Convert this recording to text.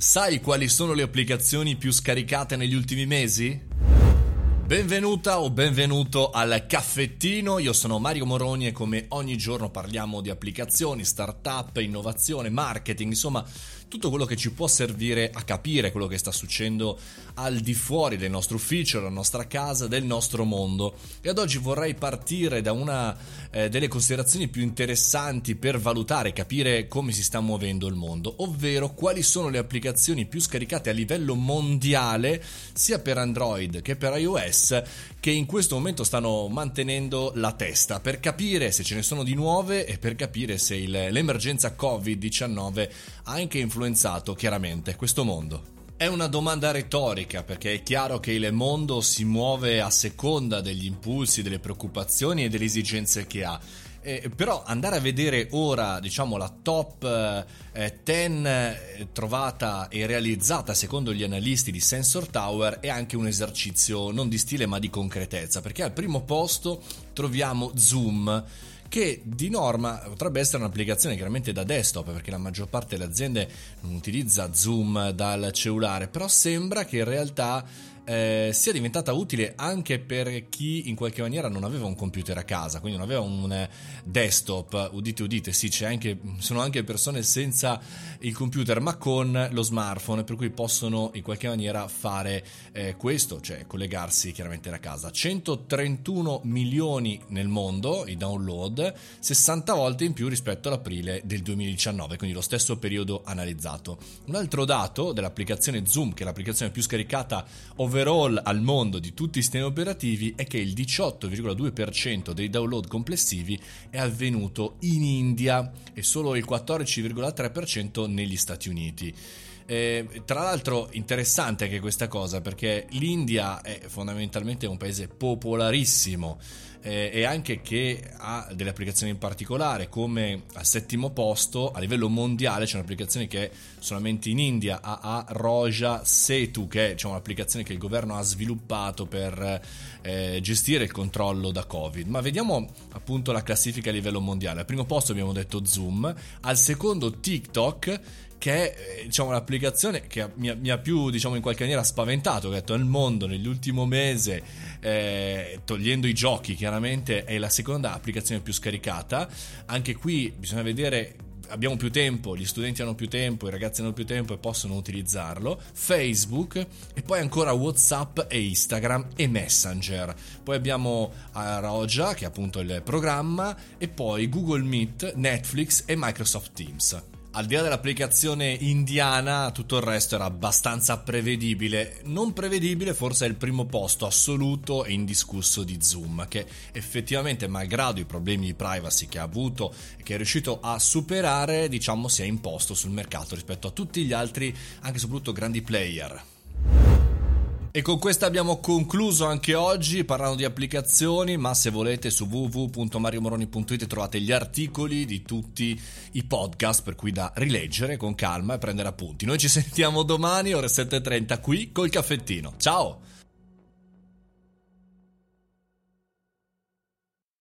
Sai quali sono le applicazioni più scaricate negli ultimi mesi? Benvenuta o benvenuto al caffettino, io sono Mario Moroni e come ogni giorno parliamo di applicazioni, startup, innovazione, marketing, insomma tutto quello che ci può servire a capire quello che sta succedendo al di fuori del nostro ufficio, della nostra casa, del nostro mondo. E ad oggi vorrei partire da una eh, delle considerazioni più interessanti per valutare capire come si sta muovendo il mondo, ovvero quali sono le applicazioni più scaricate a livello mondiale sia per Android che per iOS che in questo momento stanno mantenendo la testa per capire se ce ne sono di nuove e per capire se il, l'emergenza Covid-19 ha anche influenzato chiaramente questo mondo? È una domanda retorica perché è chiaro che il mondo si muove a seconda degli impulsi, delle preoccupazioni e delle esigenze che ha. Eh, però andare a vedere ora diciamo la top 10 eh, eh, trovata e realizzata secondo gli analisti di Sensor Tower è anche un esercizio non di stile ma di concretezza. Perché al primo posto troviamo Zoom che di norma potrebbe essere un'applicazione chiaramente da desktop perché la maggior parte delle aziende non utilizza Zoom dal cellulare, però sembra che in realtà eh, sia diventata utile anche per chi in qualche maniera non aveva un computer a casa, quindi non aveva un eh, desktop, udite udite, sì, anche, sono anche persone senza il computer ma con lo smartphone, per cui possono in qualche maniera fare eh, questo, cioè collegarsi chiaramente da casa. 131 milioni nel mondo i download, 60 volte in più rispetto all'aprile del 2019, quindi lo stesso periodo analizzato. Un altro dato dell'applicazione Zoom, che è l'applicazione più scaricata ovvero overall al mondo di tutti i sistemi operativi è che il 18,2% dei download complessivi è avvenuto in India e solo il 14,3% negli Stati Uniti. Eh, tra l'altro interessante anche questa cosa perché l'India è fondamentalmente un paese popolarissimo eh, e anche che ha delle applicazioni in particolare come al settimo posto a livello mondiale c'è un'applicazione che è solamente in India AA Roja Setu che è diciamo, un'applicazione che il governo ha sviluppato per eh, gestire il controllo da Covid. Ma vediamo appunto la classifica a livello mondiale. Al primo posto abbiamo detto Zoom al secondo TikTok che è diciamo, l'applicazione che mi ha, mi ha, più diciamo, in qualche maniera spaventato, che ha detto il mondo nell'ultimo mese, eh, togliendo i giochi chiaramente, è la seconda applicazione più scaricata. Anche qui bisogna vedere abbiamo più tempo, gli studenti hanno più tempo, i ragazzi hanno più tempo e possono utilizzarlo, Facebook e poi ancora WhatsApp e Instagram e Messenger. Poi abbiamo Roja che è appunto il programma e poi Google Meet, Netflix e Microsoft Teams. Al di là dell'applicazione indiana, tutto il resto era abbastanza prevedibile. Non prevedibile forse è il primo posto assoluto e indiscusso di Zoom, che effettivamente, malgrado i problemi di privacy che ha avuto e che è riuscito a superare, diciamo, si è imposto sul mercato rispetto a tutti gli altri, anche e soprattutto grandi player. E con questo abbiamo concluso anche oggi parlando di applicazioni, ma se volete su www.mariomoroni.it trovate gli articoli di tutti i podcast per cui da rileggere con calma e prendere appunti. Noi ci sentiamo domani ore 7.30 qui col caffettino. Ciao!